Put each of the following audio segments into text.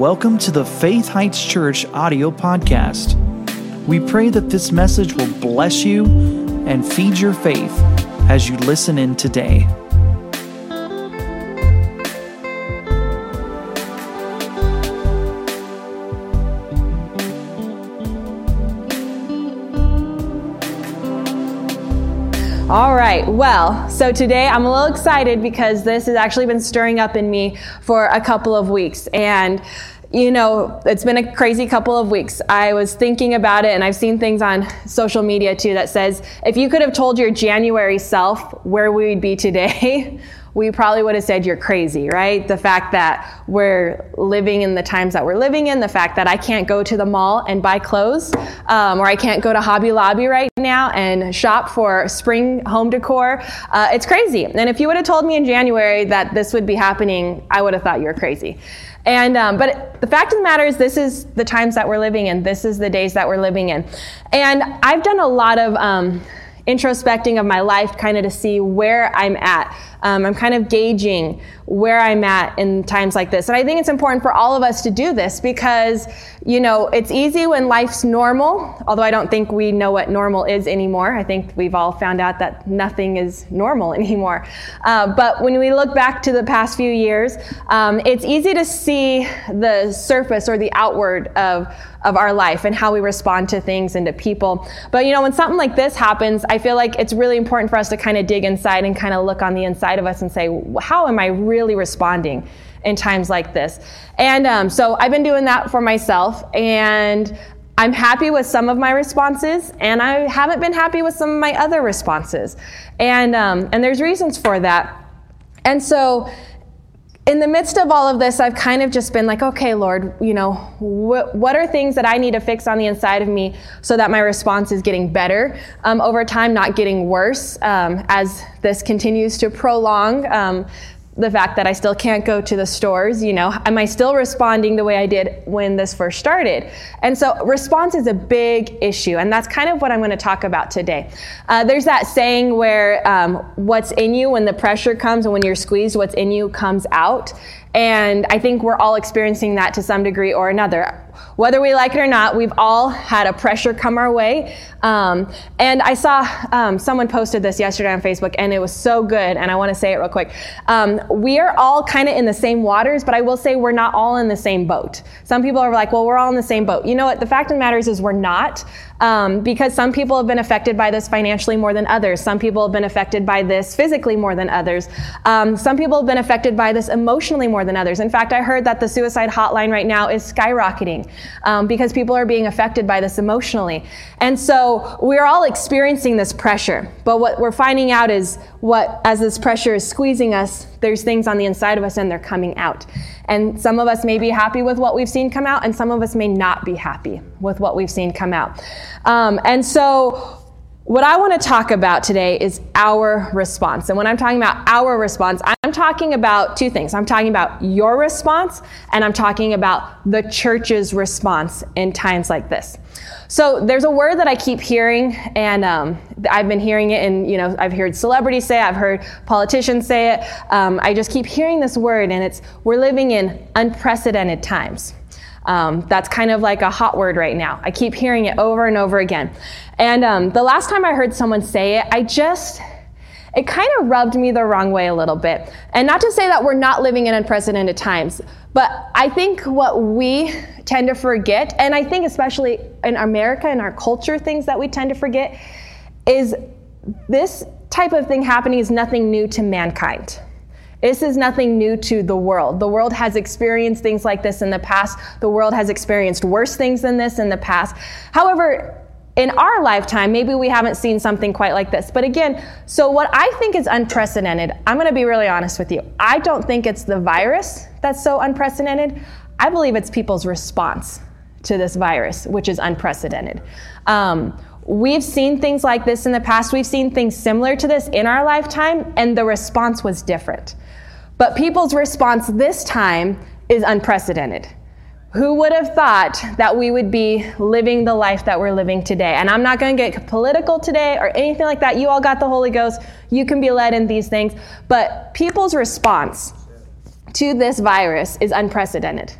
welcome to the Faith Heights Church audio podcast. We pray that this message will bless you and feed your faith as you listen in today. Right, well, so today I'm a little excited because this has actually been stirring up in me for a couple of weeks. And you know, it's been a crazy couple of weeks. I was thinking about it and I've seen things on social media too that says if you could have told your January self where we would be today, we probably would have said you're crazy, right? The fact that we're living in the times that we're living in, the fact that I can't go to the mall and buy clothes, um, or I can't go to Hobby Lobby right now and shop for spring home decor. Uh, it's crazy. And if you would have told me in January that this would be happening, I would have thought you were crazy. And um, but the fact of the matter is, this is the times that we're living in. This is the days that we're living in. And I've done a lot of um, introspecting of my life, kind of to see where I'm at. Um, I'm kind of gauging where I'm at in times like this. And I think it's important for all of us to do this because, you know, it's easy when life's normal, although I don't think we know what normal is anymore. I think we've all found out that nothing is normal anymore. Uh, but when we look back to the past few years, um, it's easy to see the surface or the outward of, of our life and how we respond to things and to people. But, you know, when something like this happens, I feel like it's really important for us to kind of dig inside and kind of look on the inside of us and say, how am I really really responding in times like this. And um, so I've been doing that for myself, and I'm happy with some of my responses, and I haven't been happy with some of my other responses. And, um, and there's reasons for that. And so, in the midst of all of this, I've kind of just been like, okay, Lord, you know, wh- what are things that I need to fix on the inside of me so that my response is getting better um, over time, not getting worse um, as this continues to prolong. Um, the fact that I still can't go to the stores, you know, am I still responding the way I did when this first started? And so response is a big issue, and that's kind of what I'm going to talk about today. Uh, there's that saying where um, what's in you when the pressure comes and when you're squeezed, what's in you comes out. And I think we're all experiencing that to some degree or another. Whether we like it or not, we've all had a pressure come our way. Um, and I saw um, someone posted this yesterday on Facebook, and it was so good. And I want to say it real quick. Um, we are all kind of in the same waters, but I will say we're not all in the same boat. Some people are like, well, we're all in the same boat. You know what? The fact of the matter is, is we're not. Um, because some people have been affected by this financially more than others. Some people have been affected by this physically more than others. Um, some people have been affected by this emotionally more than others. In fact, I heard that the suicide hotline right now is skyrocketing um, because people are being affected by this emotionally. And so we're all experiencing this pressure. But what we're finding out is what, as this pressure is squeezing us, there's things on the inside of us and they're coming out. And some of us may be happy with what we've seen come out, and some of us may not be happy with what we've seen come out. Um, and so what I want to talk about today is our response. And when I'm talking about our response, I'm talking about two things. I'm talking about your response, and I'm talking about the church's response in times like this. So there's a word that I keep hearing, and um, I've been hearing it, and you know, I've heard celebrities say it, I've heard politicians say it. Um, I just keep hearing this word, and it's we're living in unprecedented times. Um, that's kind of like a hot word right now. I keep hearing it over and over again. And um, the last time I heard someone say it, I just, it kind of rubbed me the wrong way a little bit. And not to say that we're not living in unprecedented times, but I think what we tend to forget, and I think especially in America and our culture, things that we tend to forget, is this type of thing happening is nothing new to mankind. This is nothing new to the world. The world has experienced things like this in the past. The world has experienced worse things than this in the past. However, in our lifetime, maybe we haven't seen something quite like this. But again, so what I think is unprecedented, I'm going to be really honest with you. I don't think it's the virus that's so unprecedented. I believe it's people's response to this virus, which is unprecedented. Um, we've seen things like this in the past. We've seen things similar to this in our lifetime, and the response was different. But people's response this time is unprecedented. Who would have thought that we would be living the life that we're living today? And I'm not going to get political today or anything like that. You all got the Holy Ghost. You can be led in these things. But people's response to this virus is unprecedented.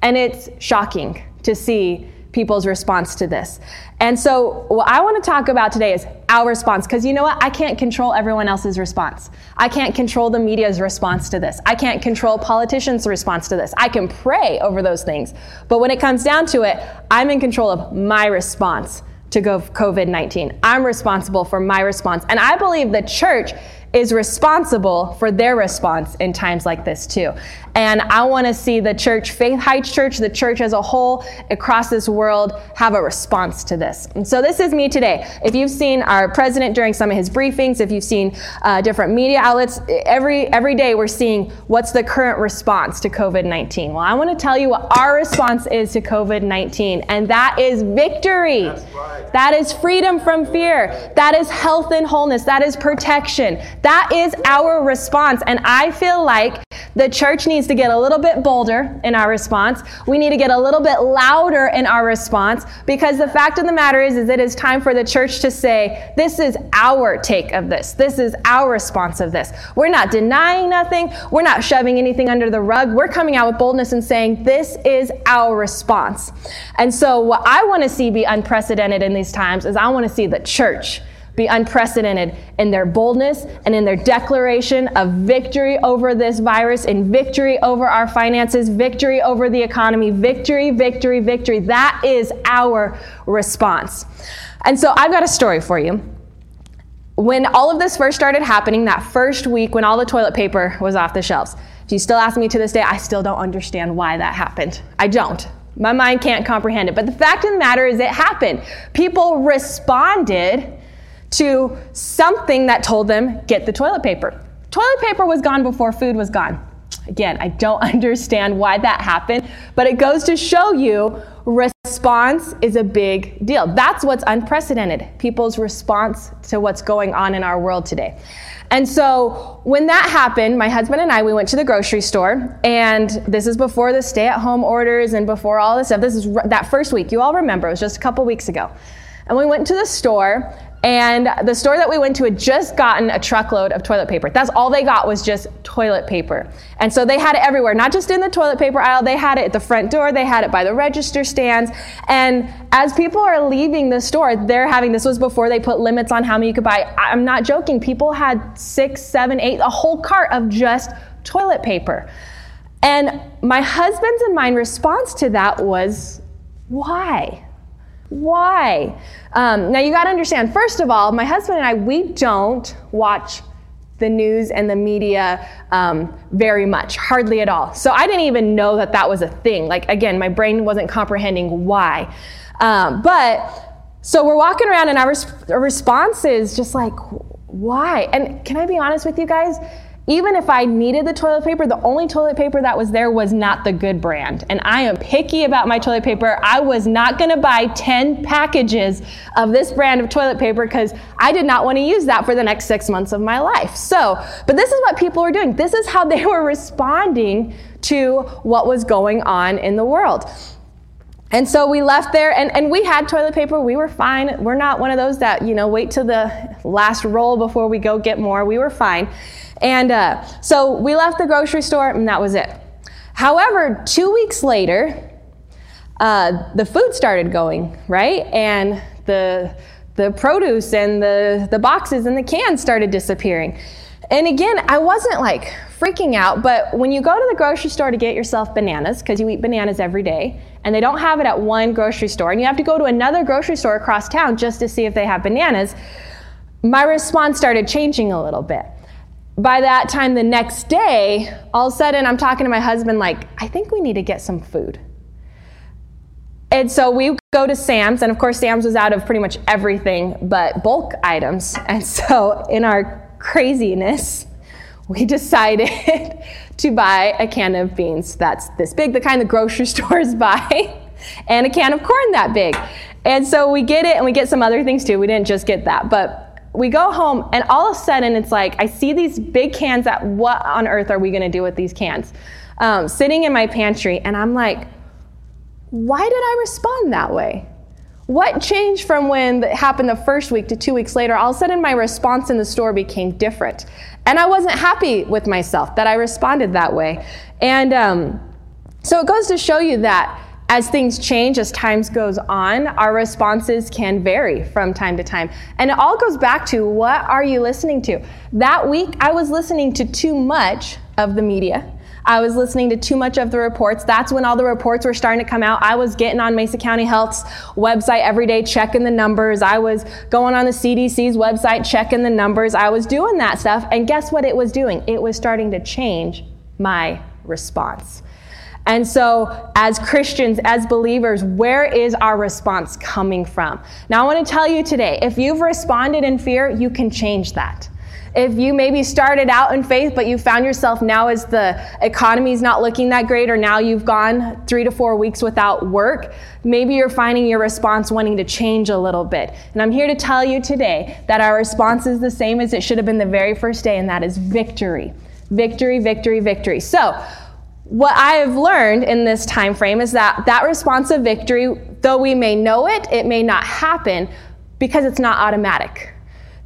And it's shocking to see people's response to this. And so, what I want to talk about today is our response, because you know what? I can't control everyone else's response. I can't control the media's response to this. I can't control politicians' response to this. I can pray over those things. But when it comes down to it, I'm in control of my response to COVID 19. I'm responsible for my response. And I believe the church is responsible for their response in times like this too. And I want to see the church, Faith Heights Church, the church as a whole across this world have a response to this. And so this is me today. If you've seen our president during some of his briefings, if you've seen uh, different media outlets, every every day we're seeing what's the current response to COVID-19. Well, I want to tell you what our response is to COVID-19, and that is victory. Right. That is freedom from fear. That is health and wholeness. That is protection. That is our response. And I feel like the church needs to get a little bit bolder in our response. We need to get a little bit louder in our response because the fact of the matter is, is it is time for the church to say, this is our take of this. This is our response of this. We're not denying nothing. We're not shoving anything under the rug. We're coming out with boldness and saying, this is our response. And so what I want to see be unprecedented in these times is I want to see the church be unprecedented in their boldness and in their declaration of victory over this virus and victory over our finances, victory over the economy, victory, victory, victory. That is our response. And so I've got a story for you. When all of this first started happening, that first week when all the toilet paper was off the shelves, if you still ask me to this day, I still don't understand why that happened. I don't. My mind can't comprehend it. But the fact of the matter is, it happened. People responded to something that told them, get the toilet paper. Toilet paper was gone before food was gone. Again, I don't understand why that happened, but it goes to show you response is a big deal. That's what's unprecedented people's response to what's going on in our world today. And so when that happened, my husband and I, we went to the grocery store, and this is before the stay at home orders and before all this stuff. This is that first week. You all remember, it was just a couple weeks ago. And we went to the store, and the store that we went to had just gotten a truckload of toilet paper. That's all they got was just toilet paper. And so they had it everywhere, not just in the toilet paper aisle, they had it at the front door, they had it by the register stands. And as people are leaving the store, they're having this was before they put limits on how many you could buy. I'm not joking, people had six, seven, eight, a whole cart of just toilet paper. And my husband's and mine response to that was, why? Why? Um, now you got to understand, first of all, my husband and I, we don't watch the news and the media um, very much, hardly at all. So I didn't even know that that was a thing. Like, again, my brain wasn't comprehending why. Um, but so we're walking around, and our, res- our response is just like, why? And can I be honest with you guys? Even if I needed the toilet paper, the only toilet paper that was there was not the good brand. And I am picky about my toilet paper. I was not going to buy 10 packages of this brand of toilet paper because I did not want to use that for the next six months of my life. So, but this is what people were doing. This is how they were responding to what was going on in the world. And so we left there and, and we had toilet paper. We were fine. We're not one of those that, you know, wait till the last roll before we go get more. We were fine. And uh, so we left the grocery store, and that was it. However, two weeks later, uh, the food started going, right? And the, the produce and the, the boxes and the cans started disappearing. And again, I wasn't like freaking out, but when you go to the grocery store to get yourself bananas, because you eat bananas every day, and they don't have it at one grocery store, and you have to go to another grocery store across town just to see if they have bananas, my response started changing a little bit by that time the next day, all of a sudden I'm talking to my husband, like, I think we need to get some food. And so we go to Sam's, and of course, Sam's was out of pretty much everything but bulk items. And so, in our craziness, we decided to buy a can of beans that's this big, the kind the grocery stores buy, and a can of corn that big. And so we get it, and we get some other things too. We didn't just get that, but we go home and all of a sudden it's like i see these big cans that what on earth are we going to do with these cans? Um, sitting in my pantry and i'm like why did i respond that way? What changed from when it happened the first week to two weeks later? All of a sudden my response in the store became different. And i wasn't happy with myself that i responded that way. And um, So it goes to show you that as things change, as times goes on, our responses can vary from time to time. And it all goes back to what are you listening to? That week, I was listening to too much of the media. I was listening to too much of the reports. That's when all the reports were starting to come out. I was getting on Mesa County Health's website every day, checking the numbers. I was going on the CDC's website, checking the numbers. I was doing that stuff. And guess what it was doing? It was starting to change my response. And so, as Christians, as believers, where is our response coming from? Now, I want to tell you today if you've responded in fear, you can change that. If you maybe started out in faith, but you found yourself now as the economy's not looking that great, or now you've gone three to four weeks without work, maybe you're finding your response wanting to change a little bit. And I'm here to tell you today that our response is the same as it should have been the very first day, and that is victory. Victory, victory, victory. So, what I have learned in this time frame is that that response of victory, though we may know it, it may not happen because it's not automatic.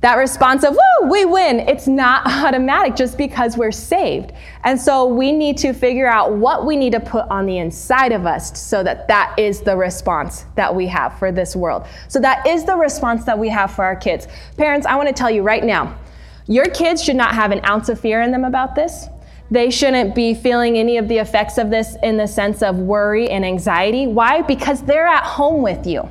That response of, woo, we win, it's not automatic just because we're saved. And so we need to figure out what we need to put on the inside of us so that that is the response that we have for this world. So that is the response that we have for our kids. Parents, I want to tell you right now, your kids should not have an ounce of fear in them about this. They shouldn't be feeling any of the effects of this in the sense of worry and anxiety. Why? Because they're at home with you.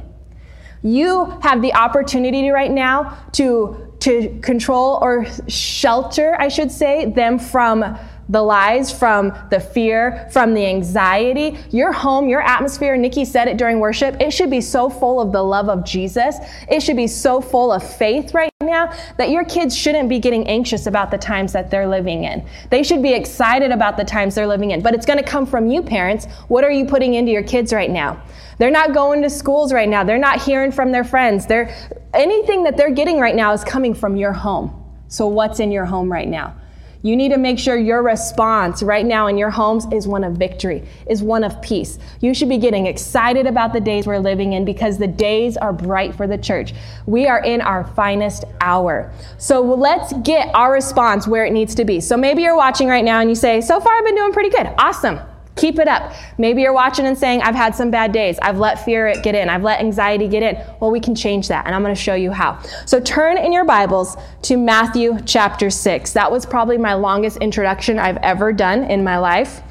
You have the opportunity right now to, to control or shelter, I should say, them from the lies, from the fear, from the anxiety. Your home, your atmosphere, Nikki said it during worship, it should be so full of the love of Jesus. It should be so full of faith right now that your kids shouldn't be getting anxious about the times that they're living in. They should be excited about the times they're living in. But it's going to come from you, parents. What are you putting into your kids right now? They're not going to schools right now. They're not hearing from their friends. They're, anything that they're getting right now is coming from your home. So, what's in your home right now? You need to make sure your response right now in your homes is one of victory, is one of peace. You should be getting excited about the days we're living in because the days are bright for the church. We are in our finest hour. So let's get our response where it needs to be. So maybe you're watching right now and you say, So far I've been doing pretty good. Awesome. Keep it up. Maybe you're watching and saying, I've had some bad days. I've let fear get in. I've let anxiety get in. Well, we can change that, and I'm going to show you how. So turn in your Bibles to Matthew chapter 6. That was probably my longest introduction I've ever done in my life.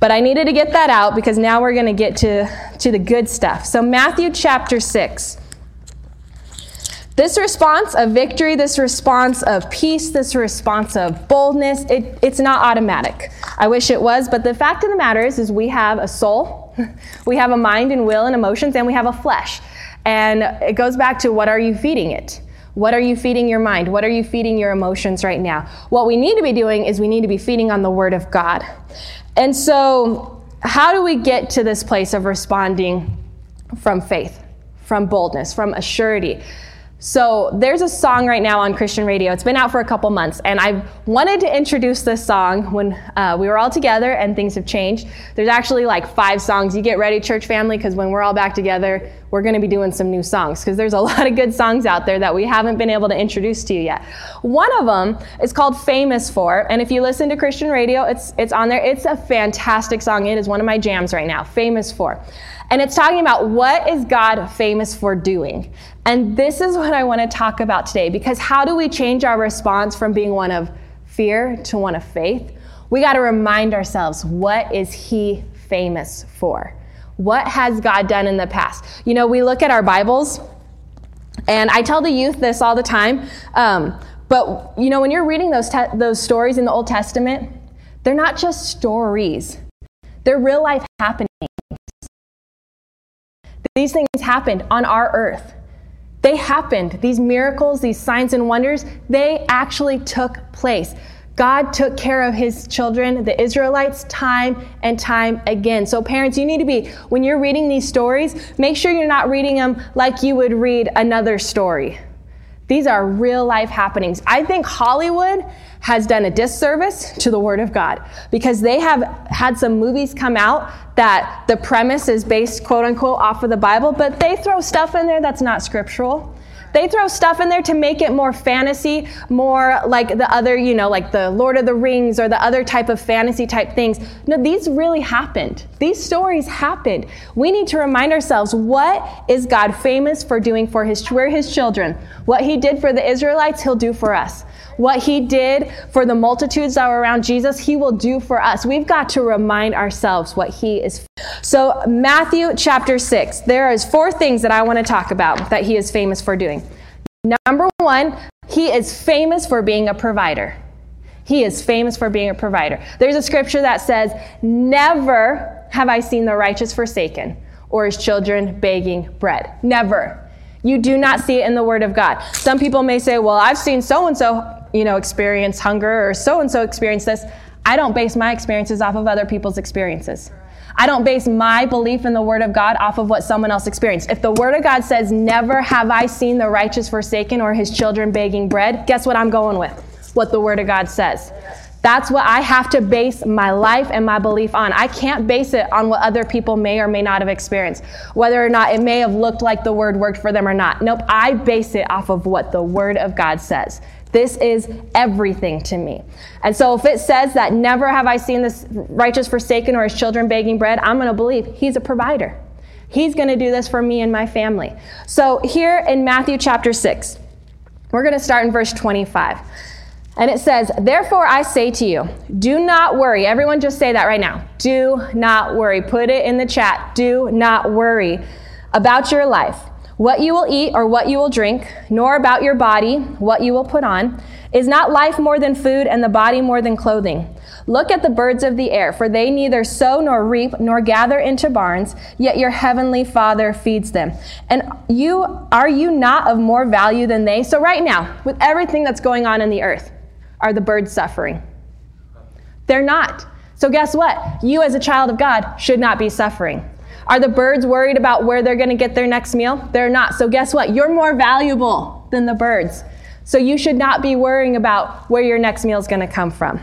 But I needed to get that out because now we're going to get to, to the good stuff. So, Matthew chapter 6. This response of victory, this response of peace, this response of boldness, it, it's not automatic. I wish it was, but the fact of the matter is, is we have a soul, we have a mind and will and emotions, and we have a flesh. And it goes back to what are you feeding it? What are you feeding your mind? What are you feeding your emotions right now? What we need to be doing is we need to be feeding on the Word of God. And so, how do we get to this place of responding from faith, from boldness, from assurity? So there's a song right now on Christian radio. It's been out for a couple months, and I wanted to introduce this song when uh, we were all together and things have changed. There's actually like five songs. You get ready, church family, because when we're all back together, we're going to be doing some new songs because there's a lot of good songs out there that we haven't been able to introduce to you yet. One of them is called "Famous For," and if you listen to Christian radio, it's it's on there. It's a fantastic song. It is one of my jams right now. "Famous For." And it's talking about what is God famous for doing. And this is what I want to talk about today because how do we change our response from being one of fear to one of faith? We got to remind ourselves what is he famous for? What has God done in the past? You know, we look at our Bibles, and I tell the youth this all the time. Um, but you know, when you're reading those te- those stories in the Old Testament, they're not just stories; they're real life happenings. These things happened on our earth. They happened. These miracles, these signs and wonders, they actually took place. God took care of his children, the Israelites, time and time again. So, parents, you need to be, when you're reading these stories, make sure you're not reading them like you would read another story. These are real life happenings. I think Hollywood has done a disservice to the Word of God because they have had some movies come out that the premise is based, quote unquote, off of the Bible, but they throw stuff in there that's not scriptural. They throw stuff in there to make it more fantasy, more like the other, you know, like the Lord of the Rings or the other type of fantasy type things. No, these really happened. These stories happened. We need to remind ourselves what is God famous for doing for his, we're his children. What he did for the Israelites, he'll do for us. What he did for the multitudes that were around Jesus, he will do for us. We've got to remind ourselves what he is. So, Matthew chapter 6, there is four things that I want to talk about that he is famous for doing. Number one, he is famous for being a provider. He is famous for being a provider. There's a scripture that says, Never have I seen the righteous forsaken or his children begging bread. Never. You do not see it in the Word of God. Some people may say, Well, I've seen so and so you know, experience hunger or so and so experience this. I don't base my experiences off of other people's experiences. I don't base my belief in the Word of God off of what someone else experienced. If the Word of God says, Never have I seen the righteous forsaken or his children begging bread, guess what I'm going with? What the Word of God says. That's what I have to base my life and my belief on. I can't base it on what other people may or may not have experienced, whether or not it may have looked like the word worked for them or not. Nope, I base it off of what the word of God says. This is everything to me. And so if it says that never have I seen this righteous forsaken or his children begging bread, I'm going to believe he's a provider. He's going to do this for me and my family. So here in Matthew chapter 6, we're going to start in verse 25. And it says, Therefore I say to you, do not worry. Everyone just say that right now. Do not worry. Put it in the chat. Do not worry about your life what you will eat or what you will drink, nor about your body, what you will put on. Is not life more than food and the body more than clothing? Look at the birds of the air, for they neither sow nor reap nor gather into barns, yet your heavenly Father feeds them. And you are you not of more value than they? So right now, with everything that's going on in the earth, are the birds suffering? They're not. So guess what? You as a child of God should not be suffering. Are the birds worried about where they're going to get their next meal? They're not. So guess what? You're more valuable than the birds. So you should not be worrying about where your next meal is going to come from.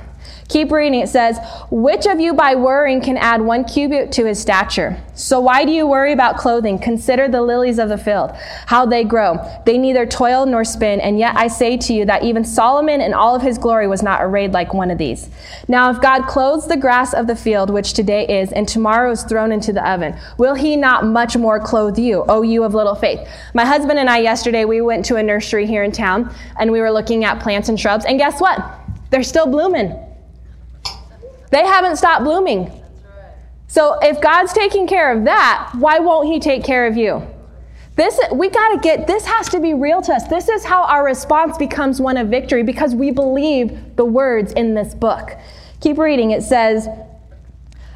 Keep reading. It says, Which of you by worrying can add one cubit to his stature? So why do you worry about clothing? Consider the lilies of the field, how they grow. They neither toil nor spin, and yet I say to you that even Solomon in all of his glory was not arrayed like one of these. Now, if God clothes the grass of the field, which today is, and tomorrow is thrown into the oven, will he not much more clothe you, O you of little faith? My husband and I yesterday, we went to a nursery here in town, and we were looking at plants and shrubs, and guess what? They're still blooming. They haven't stopped blooming. So if God's taking care of that, why won't He take care of you? This we got to get this has to be real to us. This is how our response becomes one of victory because we believe the words in this book. Keep reading. It says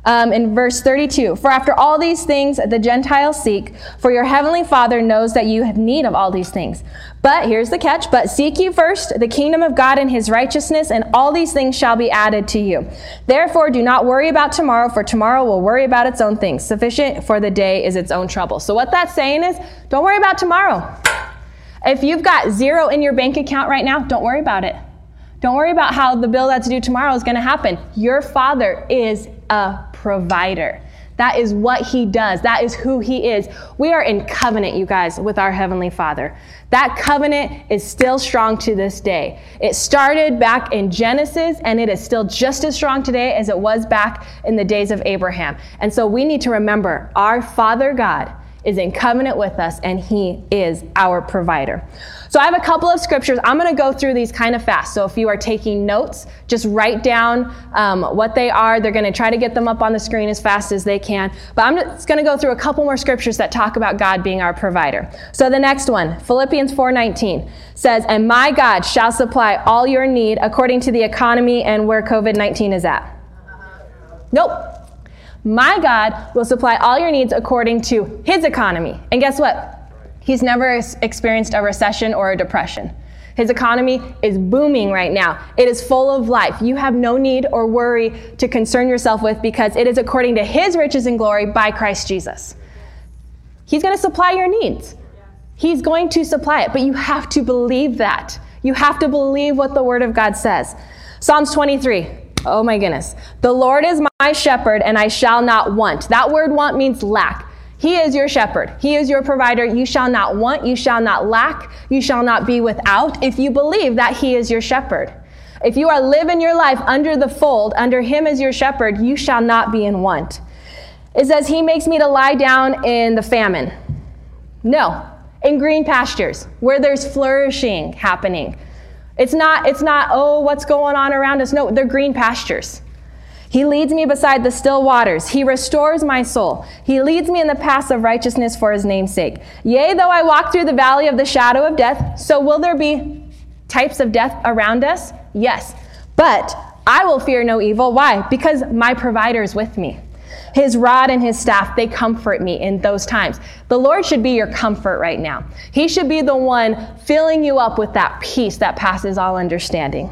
um, in verse 32 For after all these things the Gentiles seek, for your heavenly Father knows that you have need of all these things. But here's the catch but seek ye first the kingdom of God and his righteousness, and all these things shall be added to you. Therefore, do not worry about tomorrow, for tomorrow will worry about its own things. Sufficient for the day is its own trouble. So, what that's saying is, don't worry about tomorrow. If you've got zero in your bank account right now, don't worry about it. Don't worry about how the bill that's due tomorrow is going to happen. Your Father is a provider. That is what he does. That is who he is. We are in covenant, you guys, with our Heavenly Father. That covenant is still strong to this day. It started back in Genesis, and it is still just as strong today as it was back in the days of Abraham. And so we need to remember our Father God is in covenant with us, and he is our provider. So I have a couple of scriptures. I'm going to go through these kind of fast. So if you are taking notes, just write down um, what they are. They're going to try to get them up on the screen as fast as they can. But I'm just going to go through a couple more scriptures that talk about God being our provider. So the next one, Philippians 4:19 says, "And my God shall supply all your need according to the economy and where COVID-19 is at." Nope. My God will supply all your needs according to his economy. And guess what? He's never experienced a recession or a depression. His economy is booming right now. It is full of life. You have no need or worry to concern yourself with because it is according to his riches and glory by Christ Jesus. He's going to supply your needs. He's going to supply it, but you have to believe that. You have to believe what the word of God says. Psalms 23. Oh my goodness. The Lord is my shepherd and I shall not want. That word want means lack. He is your shepherd. He is your provider. You shall not want, you shall not lack, you shall not be without if you believe that He is your shepherd. If you are living your life under the fold, under Him as your shepherd, you shall not be in want. It says, He makes me to lie down in the famine. No, in green pastures where there's flourishing happening. It's not, it's not, oh, what's going on around us? No, they're green pastures. He leads me beside the still waters. He restores my soul. He leads me in the paths of righteousness for his name's sake. Yea, though I walk through the valley of the shadow of death, so will there be types of death around us? Yes. But I will fear no evil. Why? Because my provider is with me. His rod and his staff, they comfort me in those times. The Lord should be your comfort right now. He should be the one filling you up with that peace that passes all understanding.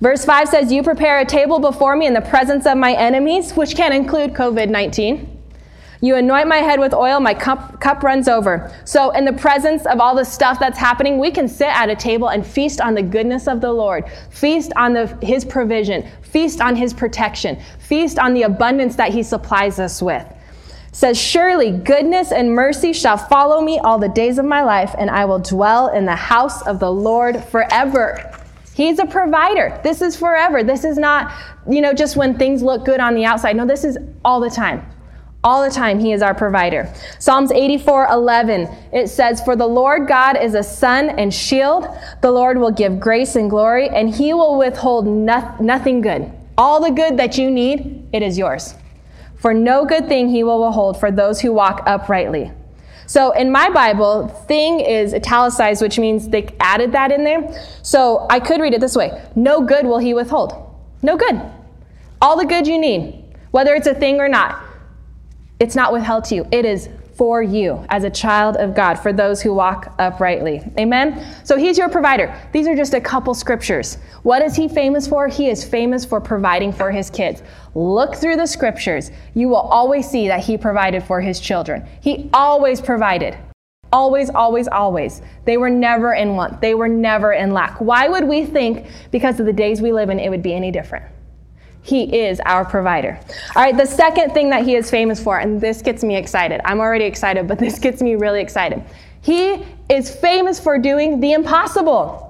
Verse 5 says, You prepare a table before me in the presence of my enemies, which can include COVID 19. You anoint my head with oil, my cup, cup runs over. So, in the presence of all the stuff that's happening, we can sit at a table and feast on the goodness of the Lord, feast on the, his provision, feast on his protection, feast on the abundance that he supplies us with. It says, Surely goodness and mercy shall follow me all the days of my life, and I will dwell in the house of the Lord forever. He's a provider. This is forever. This is not, you know, just when things look good on the outside. No, this is all the time. All the time, He is our provider. Psalms 84 11, it says, For the Lord God is a sun and shield. The Lord will give grace and glory, and He will withhold no- nothing good. All the good that you need, it is yours. For no good thing He will withhold for those who walk uprightly. So in my Bible, thing is italicized, which means they added that in there. So I could read it this way No good will He withhold. No good. All the good you need, whether it's a thing or not. It's not withheld to you. It is for you as a child of God, for those who walk uprightly. Amen? So he's your provider. These are just a couple scriptures. What is he famous for? He is famous for providing for his kids. Look through the scriptures. You will always see that he provided for his children. He always provided. Always, always, always. They were never in want. They were never in lack. Why would we think, because of the days we live in, it would be any different? He is our provider. All right, the second thing that he is famous for, and this gets me excited. I'm already excited, but this gets me really excited. He is famous for doing the impossible.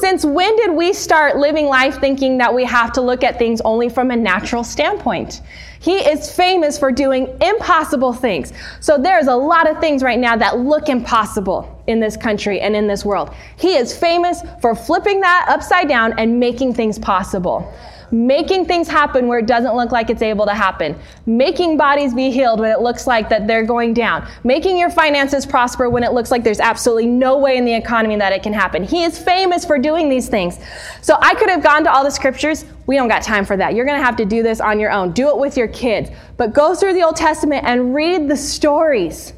Since when did we start living life thinking that we have to look at things only from a natural standpoint? He is famous for doing impossible things. So there's a lot of things right now that look impossible in this country and in this world. He is famous for flipping that upside down and making things possible making things happen where it doesn't look like it's able to happen, making bodies be healed when it looks like that they're going down, making your finances prosper when it looks like there's absolutely no way in the economy that it can happen. He is famous for doing these things. So I could have gone to all the scriptures. We don't got time for that. You're going to have to do this on your own. Do it with your kids. But go through the Old Testament and read the stories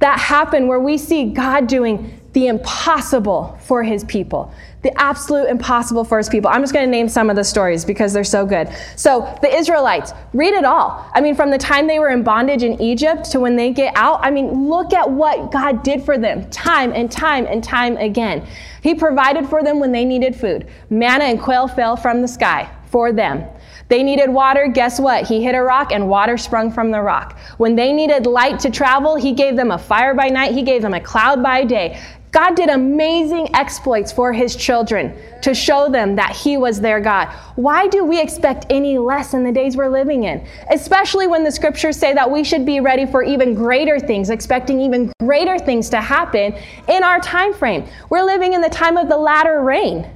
that happen where we see God doing the impossible for his people the absolute impossible for his people. I'm just going to name some of the stories because they're so good. So, the Israelites, read it all. I mean, from the time they were in bondage in Egypt to when they get out, I mean, look at what God did for them time and time and time again. He provided for them when they needed food. Manna and quail fell from the sky for them. They needed water, guess what? He hit a rock and water sprung from the rock. When they needed light to travel, he gave them a fire by night, he gave them a cloud by day. God did amazing exploits for his children to show them that he was their God. Why do we expect any less in the days we're living in? Especially when the scriptures say that we should be ready for even greater things, expecting even greater things to happen in our time frame. We're living in the time of the latter rain.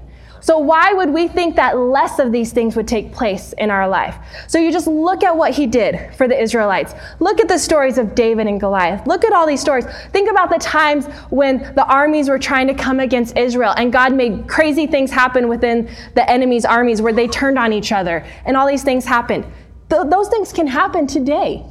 So, why would we think that less of these things would take place in our life? So, you just look at what he did for the Israelites. Look at the stories of David and Goliath. Look at all these stories. Think about the times when the armies were trying to come against Israel and God made crazy things happen within the enemy's armies where they turned on each other and all these things happened. Th- those things can happen today.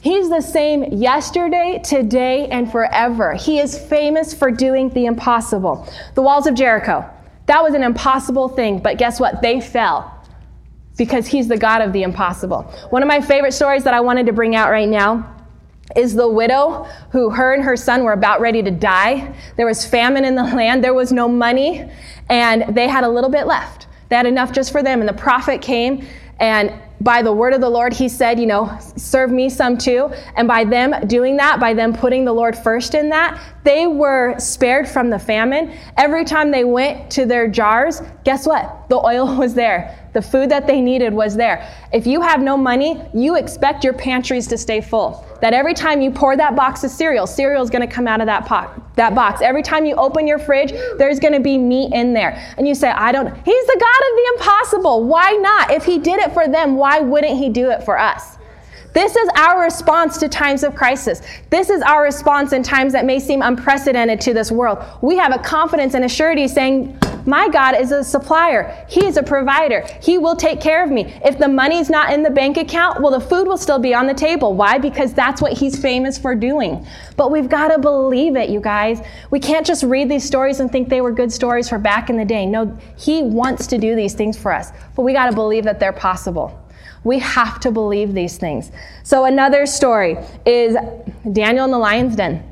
He's the same yesterday, today, and forever. He is famous for doing the impossible. The walls of Jericho. That was an impossible thing, but guess what? They fell because he's the God of the impossible. One of my favorite stories that I wanted to bring out right now is the widow who her and her son were about ready to die. There was famine in the land, there was no money, and they had a little bit left. They had enough just for them, and the prophet came and by the word of the Lord, he said, you know, serve me some too. And by them doing that, by them putting the Lord first in that, they were spared from the famine. Every time they went to their jars, guess what? The oil was there. The food that they needed was there. If you have no money, you expect your pantries to stay full. That every time you pour that box of cereal, cereal is going to come out of that pot, that box. Every time you open your fridge, there's going to be meat in there. And you say, I don't, he's the God of the impossible. Why not? If he did it for them, why wouldn't he do it for us? This is our response to times of crisis. This is our response in times that may seem unprecedented to this world. We have a confidence and a surety saying, my God is a supplier. He is a provider. He will take care of me. If the money's not in the bank account, well, the food will still be on the table. Why? Because that's what he's famous for doing. But we've got to believe it, you guys. We can't just read these stories and think they were good stories for back in the day. No, he wants to do these things for us, but we got to believe that they're possible. We have to believe these things. So, another story is Daniel in the lion's den.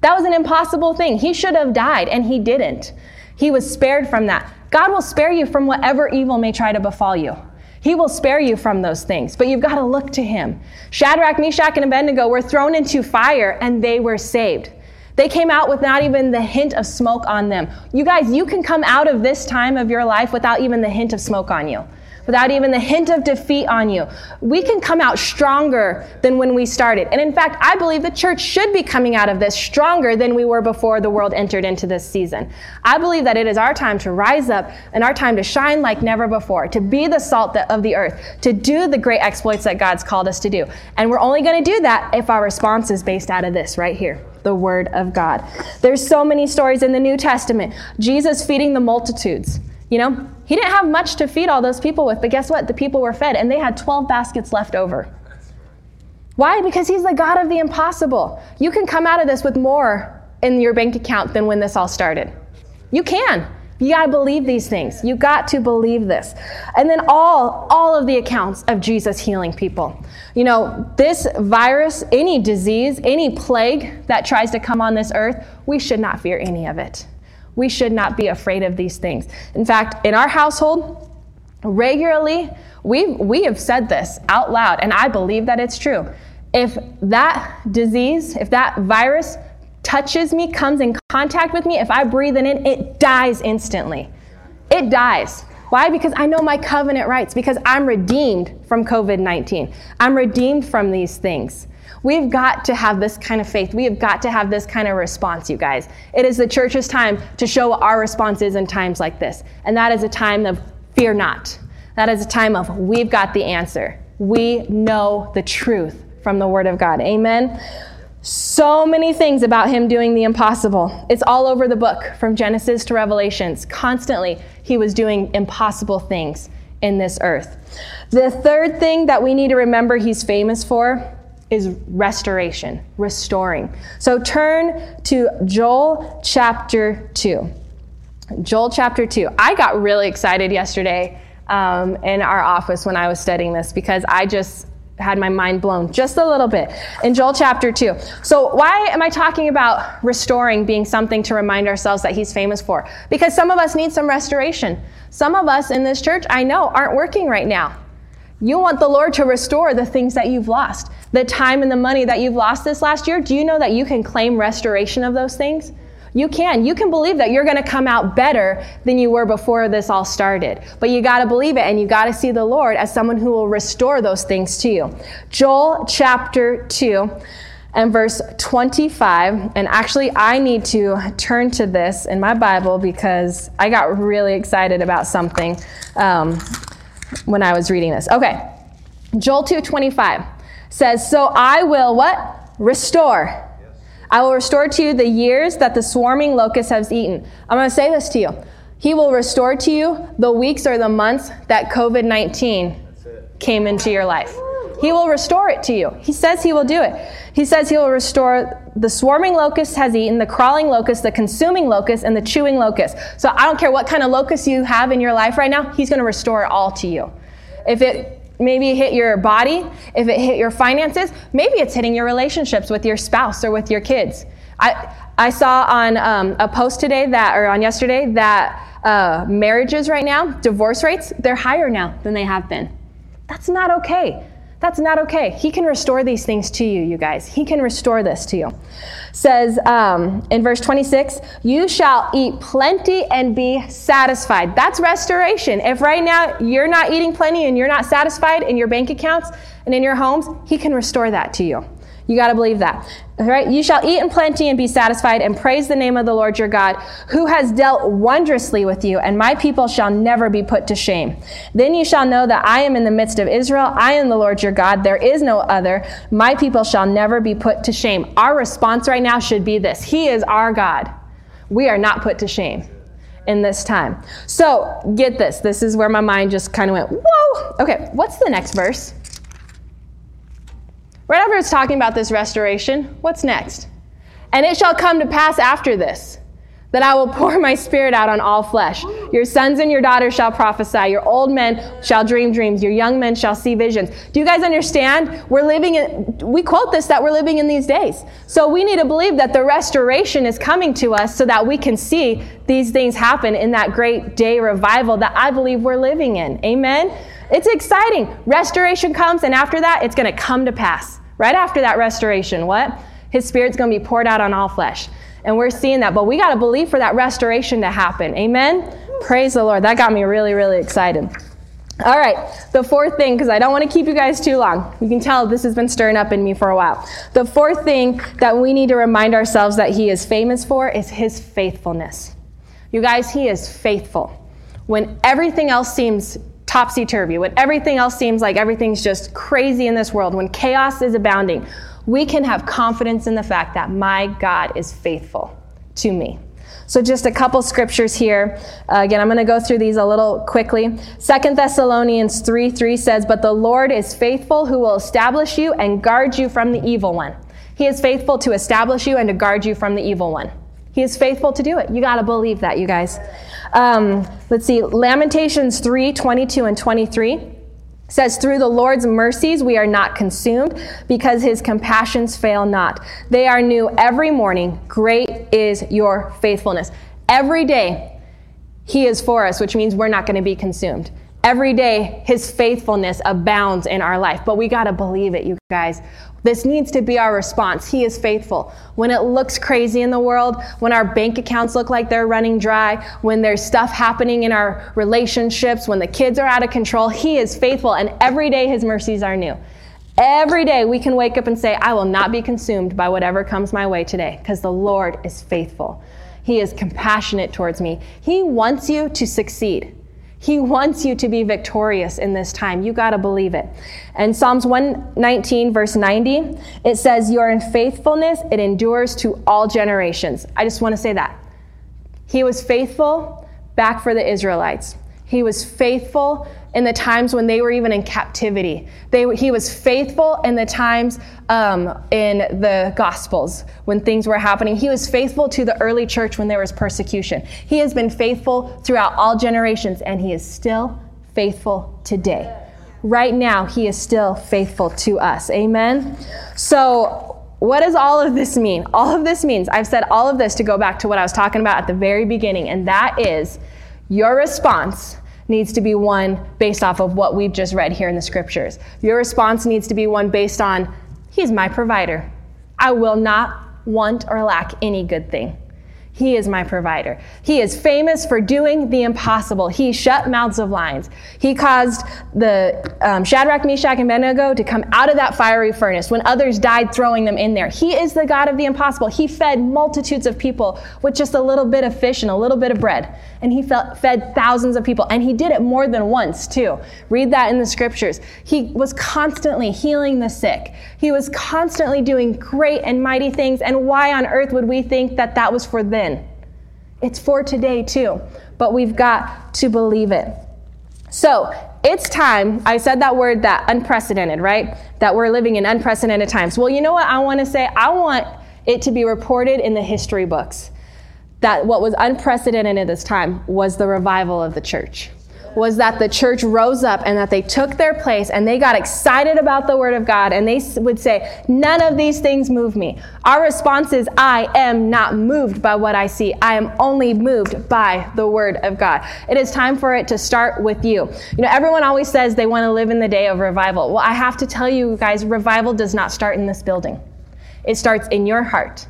That was an impossible thing. He should have died, and he didn't. He was spared from that. God will spare you from whatever evil may try to befall you. He will spare you from those things, but you've got to look to Him. Shadrach, Meshach, and Abednego were thrown into fire, and they were saved. They came out with not even the hint of smoke on them. You guys, you can come out of this time of your life without even the hint of smoke on you without even the hint of defeat on you. We can come out stronger than when we started. And in fact, I believe the church should be coming out of this stronger than we were before the world entered into this season. I believe that it is our time to rise up and our time to shine like never before, to be the salt of the earth, to do the great exploits that God's called us to do. And we're only going to do that if our response is based out of this right here the word of God. There's so many stories in the New Testament. Jesus feeding the multitudes. You know, he didn't have much to feed all those people with, but guess what? The people were fed and they had 12 baskets left over. Why? Because he's the God of the impossible. You can come out of this with more in your bank account than when this all started. You can. You got to believe these things. You got to believe this. And then all all of the accounts of Jesus healing people. You know, this virus, any disease, any plague that tries to come on this earth, we should not fear any of it. We should not be afraid of these things. In fact, in our household, regularly, we, we have said this out loud, and I believe that it's true. If that disease, if that virus touches me, comes in contact with me, if I breathe it in, it dies instantly. It dies. Why? Because I know my covenant rights, because I'm redeemed from COVID 19. I'm redeemed from these things. We've got to have this kind of faith. We have got to have this kind of response, you guys. It is the church's time to show our response is in times like this. And that is a time of fear not. That is a time of we've got the answer. We know the truth from the Word of God. Amen. So many things about him doing the impossible. It's all over the book, from Genesis to Revelations. Constantly, he was doing impossible things in this earth. The third thing that we need to remember he's famous for is restoration, restoring. So turn to Joel chapter 2. Joel chapter 2. I got really excited yesterday um, in our office when I was studying this because I just had my mind blown just a little bit in Joel chapter 2. So, why am I talking about restoring being something to remind ourselves that he's famous for? Because some of us need some restoration. Some of us in this church, I know, aren't working right now. You want the Lord to restore the things that you've lost the time and the money that you've lost this last year, do you know that you can claim restoration of those things? You can. You can believe that you're going to come out better than you were before this all started. But you got to believe it and you got to see the Lord as someone who will restore those things to you. Joel chapter 2 and verse 25. And actually, I need to turn to this in my Bible because I got really excited about something um, when I was reading this. Okay. Joel 2:25 says, So I will what? Restore. I will restore to you the years that the swarming locust has eaten. I'm going to say this to you. He will restore to you the weeks or the months that COVID 19 came into your life. He will restore it to you. He says he will do it. He says he will restore the swarming locust has eaten, the crawling locust, the consuming locust, and the chewing locust. So I don't care what kind of locust you have in your life right now, he's going to restore it all to you. If it maybe hit your body, if it hit your finances, maybe it's hitting your relationships with your spouse or with your kids. I, I saw on um, a post today that, or on yesterday, that uh, marriages right now, divorce rates, they're higher now than they have been. That's not okay. That's not okay. He can restore these things to you, you guys. He can restore this to you. Says um, in verse 26, you shall eat plenty and be satisfied. That's restoration. If right now you're not eating plenty and you're not satisfied in your bank accounts and in your homes, He can restore that to you. You got to believe that. All right? You shall eat in plenty and be satisfied and praise the name of the Lord your God, who has dealt wondrously with you, and my people shall never be put to shame. Then you shall know that I am in the midst of Israel. I am the Lord your God. There is no other. My people shall never be put to shame. Our response right now should be this He is our God. We are not put to shame in this time. So, get this. This is where my mind just kind of went, whoa. Okay, what's the next verse? Right after it's talking about this restoration, what's next? And it shall come to pass after this that I will pour my spirit out on all flesh. Your sons and your daughters shall prophesy. Your old men shall dream dreams. Your young men shall see visions. Do you guys understand? We're living in, we quote this that we're living in these days. So we need to believe that the restoration is coming to us so that we can see these things happen in that great day revival that I believe we're living in. Amen? It's exciting. Restoration comes, and after that, it's going to come to pass. Right after that restoration, what? His spirit's going to be poured out on all flesh. And we're seeing that, but we got to believe for that restoration to happen. Amen? Praise the Lord. That got me really, really excited. All right, the fourth thing, because I don't want to keep you guys too long. You can tell this has been stirring up in me for a while. The fourth thing that we need to remind ourselves that He is famous for is His faithfulness. You guys, He is faithful. When everything else seems topsy turvy, when everything else seems like everything's just crazy in this world, when chaos is abounding, we can have confidence in the fact that my God is faithful to me. So, just a couple scriptures here. Uh, again, I'm going to go through these a little quickly. Second Thessalonians 3 3 says, But the Lord is faithful, who will establish you and guard you from the evil one. He is faithful to establish you and to guard you from the evil one. He is faithful to do it. You got to believe that, you guys. Um, let's see, Lamentations 3 22 and 23 says, Through the Lord's mercies we are not consumed, because his compassions fail not. They are new every morning. Great is your faithfulness. Every day, he is for us, which means we're not going to be consumed. Every day, his faithfulness abounds in our life, but we got to believe it, you guys. This needs to be our response. He is faithful. When it looks crazy in the world, when our bank accounts look like they're running dry, when there's stuff happening in our relationships, when the kids are out of control, He is faithful, and every day His mercies are new. Every day we can wake up and say, I will not be consumed by whatever comes my way today, because the Lord is faithful. He is compassionate towards me. He wants you to succeed. He wants you to be victorious in this time. You got to believe it. And Psalms 119, verse 90, it says, Your faithfulness, it endures to all generations. I just want to say that. He was faithful back for the Israelites. He was faithful in the times when they were even in captivity. They, he was faithful in the times um, in the Gospels when things were happening. He was faithful to the early church when there was persecution. He has been faithful throughout all generations, and he is still faithful today. Right now, he is still faithful to us. Amen? So, what does all of this mean? All of this means, I've said all of this to go back to what I was talking about at the very beginning, and that is your response needs to be one based off of what we've just read here in the scriptures. Your response needs to be one based on, He's my provider. I will not want or lack any good thing. He is my provider. He is famous for doing the impossible. He shut mouths of lions. He caused the um, Shadrach, Meshach, and Abednego to come out of that fiery furnace when others died throwing them in there. He is the God of the impossible. He fed multitudes of people with just a little bit of fish and a little bit of bread. And he fed thousands of people. And he did it more than once, too. Read that in the scriptures. He was constantly healing the sick. He was constantly doing great and mighty things. And why on earth would we think that that was for then? It's for today too, but we've got to believe it. So it's time. I said that word that unprecedented, right? That we're living in unprecedented times. Well, you know what I want to say? I want it to be reported in the history books that what was unprecedented at this time was the revival of the church. was that the church rose up and that they took their place and they got excited about the Word of God and they would say, None of these things move me. Our response is, I am not moved by what I see. I am only moved by the Word of God. It is time for it to start with you. You know, everyone always says they want to live in the day of revival. Well, I have to tell you guys, revival does not start in this building, it starts in your heart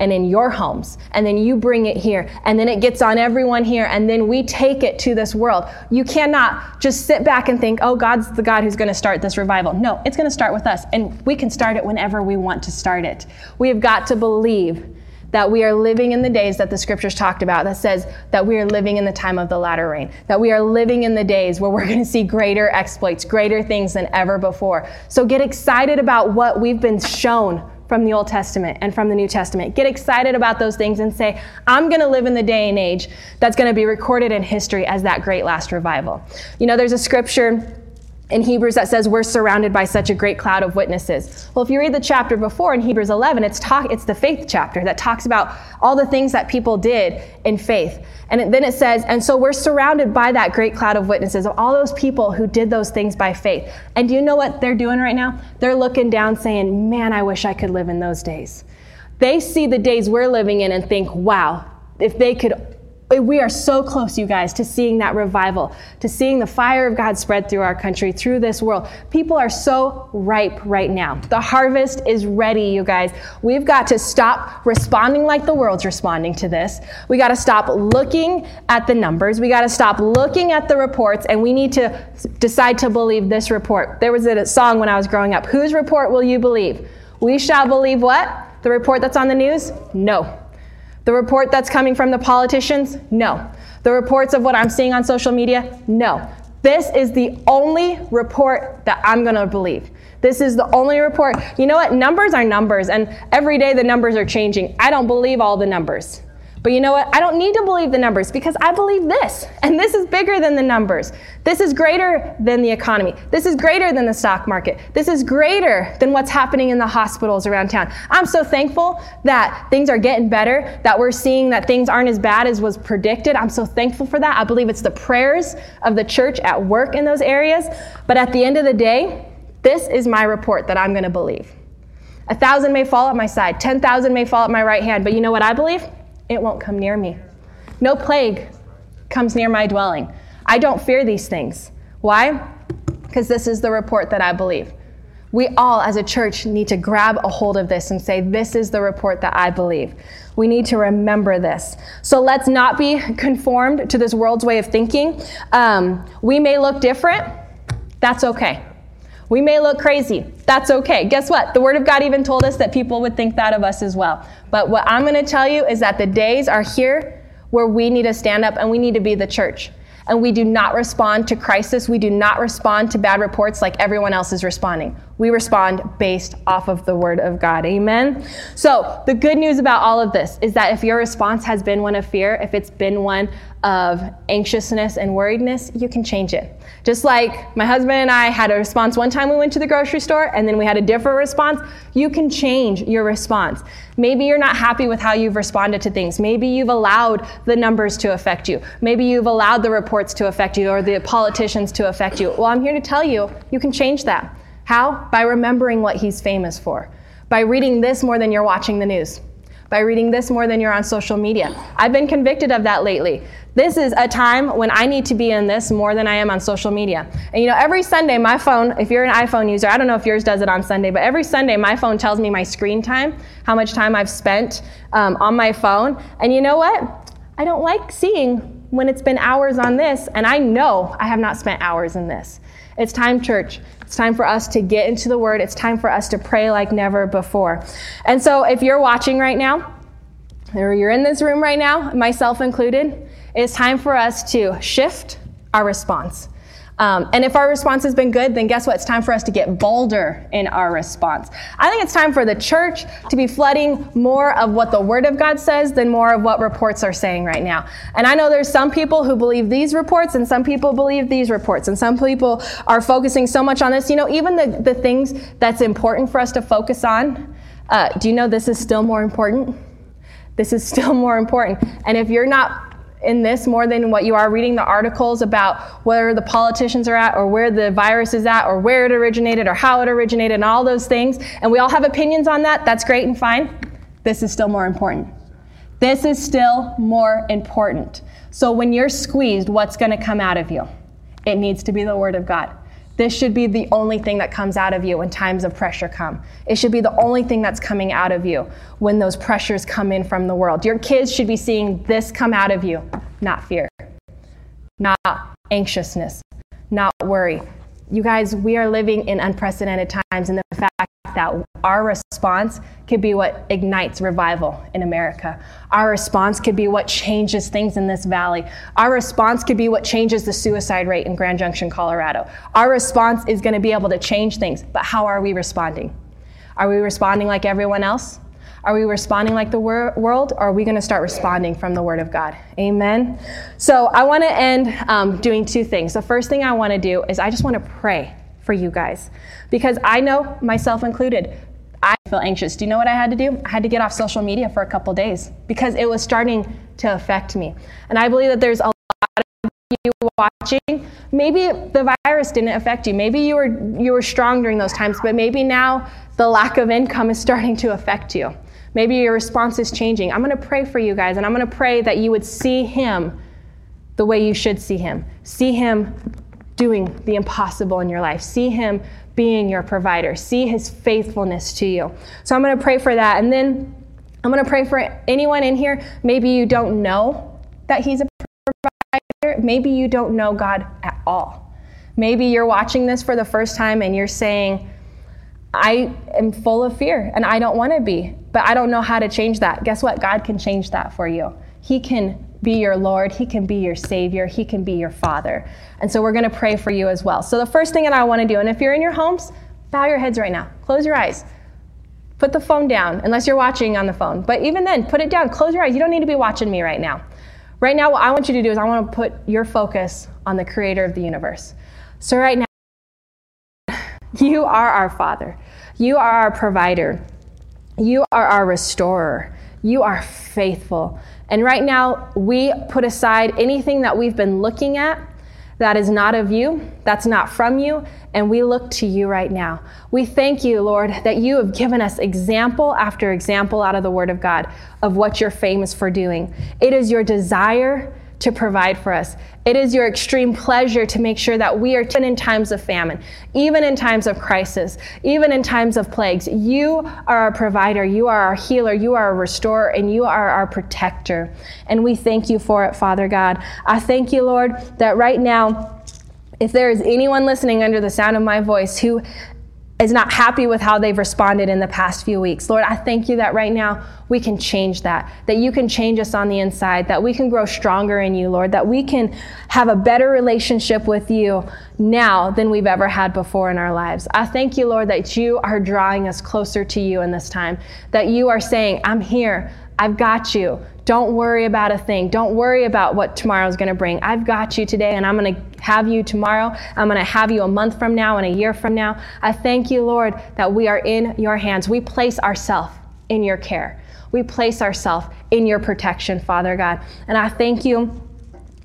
and in your homes. And then you bring it here. And then it gets on everyone here. And then we take it to this world. You cannot just sit back and think, oh, God's the God who's going to start this revival. No, it's going to start with us. And we can start it whenever we want to start it. We have got to believe that we are living in the days that the scriptures talked about that says that we are living in the time of the latter rain that we are living in the days where we're going to see greater exploits greater things than ever before so get excited about what we've been shown from the Old Testament and from the New Testament. Get excited about those things and say, I'm going to live in the day and age that's going to be recorded in history as that great last revival. You know, there's a scripture in Hebrews that says we're surrounded by such a great cloud of witnesses. Well, if you read the chapter before in Hebrews 11, it's talk it's the faith chapter that talks about all the things that people did in faith. And then it says, and so we're surrounded by that great cloud of witnesses of all those people who did those things by faith. And do you know what they're doing right now? They're looking down saying, "Man, I wish I could live in those days." They see the days we're living in and think, "Wow, if they could we are so close, you guys, to seeing that revival, to seeing the fire of God spread through our country, through this world. People are so ripe right now. The harvest is ready, you guys. We've got to stop responding like the world's responding to this. We got to stop looking at the numbers. We got to stop looking at the reports, and we need to decide to believe this report. There was a song when I was growing up Whose report will you believe? We shall believe what? The report that's on the news? No. The report that's coming from the politicians? No. The reports of what I'm seeing on social media? No. This is the only report that I'm going to believe. This is the only report. You know what? Numbers are numbers, and every day the numbers are changing. I don't believe all the numbers. But you know what? I don't need to believe the numbers because I believe this. And this is bigger than the numbers. This is greater than the economy. This is greater than the stock market. This is greater than what's happening in the hospitals around town. I'm so thankful that things are getting better, that we're seeing that things aren't as bad as was predicted. I'm so thankful for that. I believe it's the prayers of the church at work in those areas. But at the end of the day, this is my report that I'm going to believe. A thousand may fall at my side, 10,000 may fall at my right hand, but you know what I believe? It won't come near me. No plague comes near my dwelling. I don't fear these things. Why? Because this is the report that I believe. We all, as a church, need to grab a hold of this and say, This is the report that I believe. We need to remember this. So let's not be conformed to this world's way of thinking. Um, we may look different. That's okay. We may look crazy. That's okay. Guess what? The Word of God even told us that people would think that of us as well. But what I'm going to tell you is that the days are here where we need to stand up and we need to be the church. And we do not respond to crisis. We do not respond to bad reports like everyone else is responding. We respond based off of the Word of God. Amen? So, the good news about all of this is that if your response has been one of fear, if it's been one of anxiousness and worriedness, you can change it. Just like my husband and I had a response one time we went to the grocery store and then we had a different response, you can change your response. Maybe you're not happy with how you've responded to things. Maybe you've allowed the numbers to affect you. Maybe you've allowed the reports to affect you or the politicians to affect you. Well, I'm here to tell you, you can change that. How? By remembering what he's famous for. By reading this more than you're watching the news by reading this more than you're on social media. I've been convicted of that lately. This is a time when I need to be in this more than I am on social media. And you know, every Sunday, my phone, if you're an iPhone user, I don't know if yours does it on Sunday, but every Sunday, my phone tells me my screen time, how much time I've spent um, on my phone. And you know what? I don't like seeing when it's been hours on this, and I know I have not spent hours in this. It's time, church. It's time for us to get into the Word. It's time for us to pray like never before. And so, if you're watching right now, or you're in this room right now, myself included, it's time for us to shift our response. Um, and if our response has been good, then guess what? It's time for us to get bolder in our response. I think it's time for the church to be flooding more of what the Word of God says than more of what reports are saying right now. And I know there's some people who believe these reports and some people believe these reports. And some people are focusing so much on this. You know, even the, the things that's important for us to focus on, uh, do you know this is still more important? This is still more important. And if you're not in this more than what you are reading the articles about where the politicians are at or where the virus is at or where it originated or how it originated and all those things. And we all have opinions on that. That's great and fine. This is still more important. This is still more important. So when you're squeezed, what's going to come out of you? It needs to be the Word of God. This should be the only thing that comes out of you when times of pressure come. It should be the only thing that's coming out of you when those pressures come in from the world. Your kids should be seeing this come out of you, not fear, not anxiousness, not worry. You guys, we are living in unprecedented times, and the fact that our response could be what ignites revival in America. Our response could be what changes things in this valley. Our response could be what changes the suicide rate in Grand Junction, Colorado. Our response is going to be able to change things, but how are we responding? Are we responding like everyone else? Are we responding like the wor- world, or are we going to start responding from the Word of God? Amen. So I want to end um, doing two things. The first thing I want to do is I just want to pray for you guys. Because I know, myself included, I feel anxious. Do you know what I had to do? I had to get off social media for a couple days because it was starting to affect me. And I believe that there's a lot of you watching. Maybe the virus didn't affect you. Maybe you were you were strong during those times, but maybe now the lack of income is starting to affect you. Maybe your response is changing. I'm going to pray for you guys and I'm going to pray that you would see him the way you should see him. See him doing the impossible in your life. See Him being your provider. See His faithfulness to you. So I'm going to pray for that. And then I'm going to pray for anyone in here. Maybe you don't know that He's a provider. Maybe you don't know God at all. Maybe you're watching this for the first time and you're saying, I am full of fear and I don't want to be, but I don't know how to change that. Guess what? God can change that for you. He can be your Lord, He can be your Savior, He can be your Father. And so we're going to pray for you as well. So the first thing that I want to do, and if you're in your homes, bow your heads right now, close your eyes. Put the phone down, unless you're watching on the phone. But even then, put it down, close your eyes. You don't need to be watching me right now. Right now, what I want you to do is I want to put your focus on the creator of the universe. So, right now, you are our Father. You are our provider. You are our restorer. You are faithful. And right now, we put aside anything that we've been looking at that is not of you, that's not from you, and we look to you right now. We thank you, Lord, that you have given us example after example out of the Word of God of what you're famous for doing. It is your desire to provide for us. It is your extreme pleasure to make sure that we are even in times of famine, even in times of crisis, even in times of plagues. You are our provider, you are our healer, you are our restorer, and you are our protector. And we thank you for it, Father God. I thank you, Lord, that right now, if there is anyone listening under the sound of my voice who is not happy with how they've responded in the past few weeks. Lord, I thank you that right now we can change that, that you can change us on the inside, that we can grow stronger in you, Lord, that we can have a better relationship with you now than we've ever had before in our lives. I thank you, Lord, that you are drawing us closer to you in this time, that you are saying, I'm here. I've got you. Don't worry about a thing. Don't worry about what tomorrow's going to bring. I've got you today, and I'm going to have you tomorrow. I'm going to have you a month from now and a year from now. I thank you, Lord, that we are in your hands. We place ourselves in your care. We place ourselves in your protection, Father God. And I thank you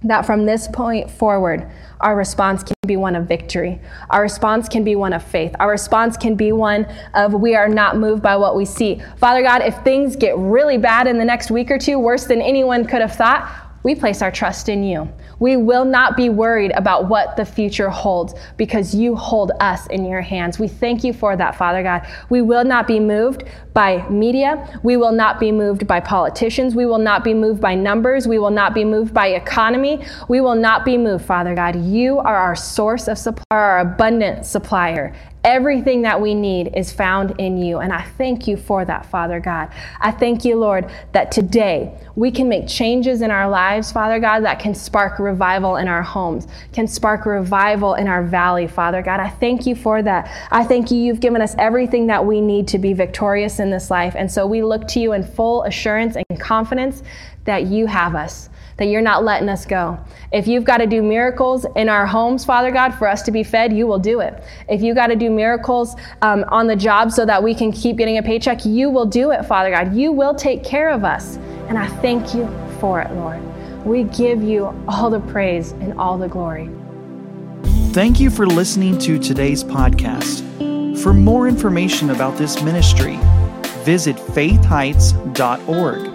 that from this point forward, our response can be one of victory. Our response can be one of faith. Our response can be one of we are not moved by what we see. Father God, if things get really bad in the next week or two, worse than anyone could have thought, we place our trust in you. We will not be worried about what the future holds because you hold us in your hands. We thank you for that, Father God. We will not be moved by media. We will not be moved by politicians. We will not be moved by numbers. We will not be moved by economy. We will not be moved, Father God. You are our source of supply, our abundant supplier. Everything that we need is found in you. And I thank you for that, Father God. I thank you, Lord, that today we can make changes in our lives, Father God, that can spark revival in our homes, can spark revival in our valley, Father God. I thank you for that. I thank you, you've given us everything that we need to be victorious in this life. And so we look to you in full assurance and confidence that you have us that you're not letting us go. If you've got to do miracles in our homes, Father God, for us to be fed, you will do it. If you've got to do miracles um, on the job so that we can keep getting a paycheck, you will do it, Father God. You will take care of us. And I thank you for it, Lord. We give you all the praise and all the glory. Thank you for listening to today's podcast. For more information about this ministry, visit faithheights.org.